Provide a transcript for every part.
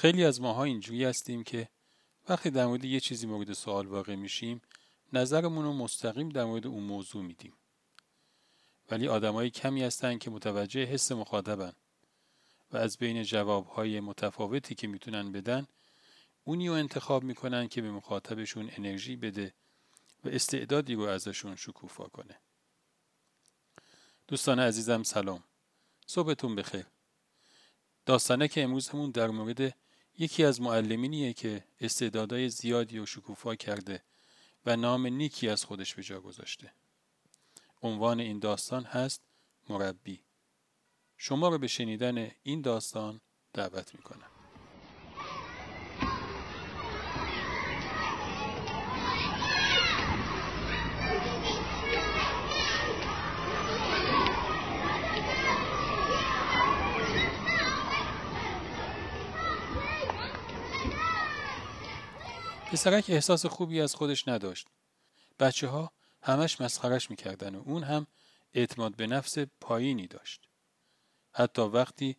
خیلی از ماها اینجوری هستیم که وقتی در مورد یه چیزی مورد سوال واقع میشیم نظرمون رو مستقیم در مورد اون موضوع میدیم. ولی آدمایی کمی هستن که متوجه حس مخاطبن و از بین جوابهای متفاوتی که می‌تونن بدن اونی رو انتخاب می‌کنن که به مخاطبشون انرژی بده و استعدادی رو ازشون شکوفا کنه. دوستان عزیزم سلام. صبحتون بخیر. داستانه که امروزمون در مورد یکی از معلمینیه که استعدادهای زیادی رو شکوفا کرده و نام نیکی از خودش به جا گذاشته. عنوان این داستان هست مربی. شما رو به شنیدن این داستان دعوت می‌کنم. پسرک احساس خوبی از خودش نداشت. بچه ها همش مسخرش می‌کردن و اون هم اعتماد به نفس پایینی داشت. حتی وقتی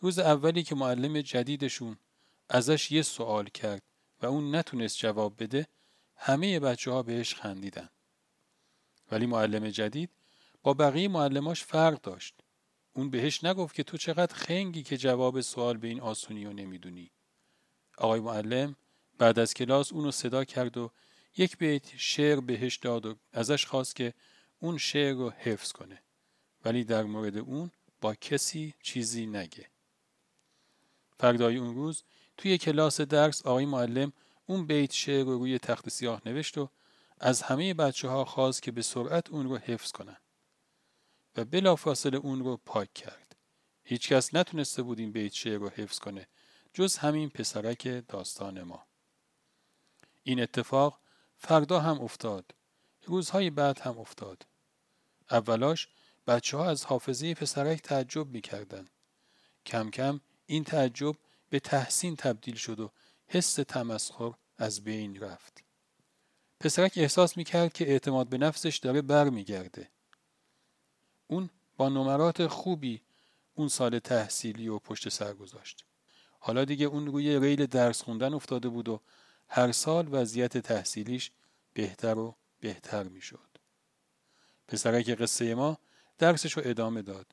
روز اولی که معلم جدیدشون ازش یه سوال کرد و اون نتونست جواب بده همه بچه ها بهش خندیدن. ولی معلم جدید با بقیه معلماش فرق داشت. اون بهش نگفت که تو چقدر خنگی که جواب سوال به این آسونی و نمی‌دونی. آقای معلم بعد از کلاس اونو صدا کرد و یک بیت شعر بهش داد و ازش خواست که اون شعر رو حفظ کنه ولی در مورد اون با کسی چیزی نگه فردای اون روز توی کلاس درس آقای معلم اون بیت شعر رو روی تخت سیاه نوشت و از همه بچه ها خواست که به سرعت اون رو حفظ کنن و بلافاصله اون رو پاک کرد. هیچکس نتونسته بود این بیت شعر رو حفظ کنه جز همین پسرک داستان ما. این اتفاق فردا هم افتاد. روزهای بعد هم افتاد. اولاش بچه ها از حافظه پسرک تعجب می‌کردن. کم کم این تعجب به تحسین تبدیل شد و حس تمسخر از بین رفت. پسرک احساس می‌کرد که اعتماد به نفسش داره برمیگرده. اون با نمرات خوبی اون سال تحصیلی و پشت سر گذاشت. حالا دیگه اون روی ریل درس خوندن افتاده بود و هر سال وضعیت تحصیلیش بهتر و بهتر می شد. پسرک قصه ما درسش رو ادامه داد.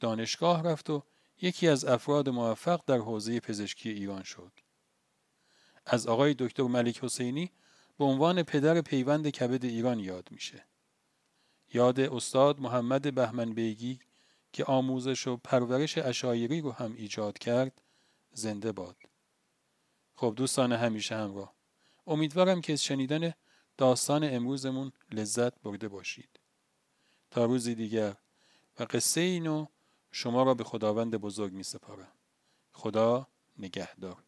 دانشگاه رفت و یکی از افراد موفق در حوزه پزشکی ایران شد. از آقای دکتر ملک حسینی به عنوان پدر پیوند کبد ایران یاد میشه. یاد استاد محمد بهمن بیگی که آموزش و پرورش اشایری رو هم ایجاد کرد زنده باد. خب دوستان همیشه همراه. امیدوارم که از شنیدن داستان امروزمون لذت برده باشید. تا روزی دیگر. و قصه اینو شما را به خداوند بزرگ می سپارم خدا نگهدار.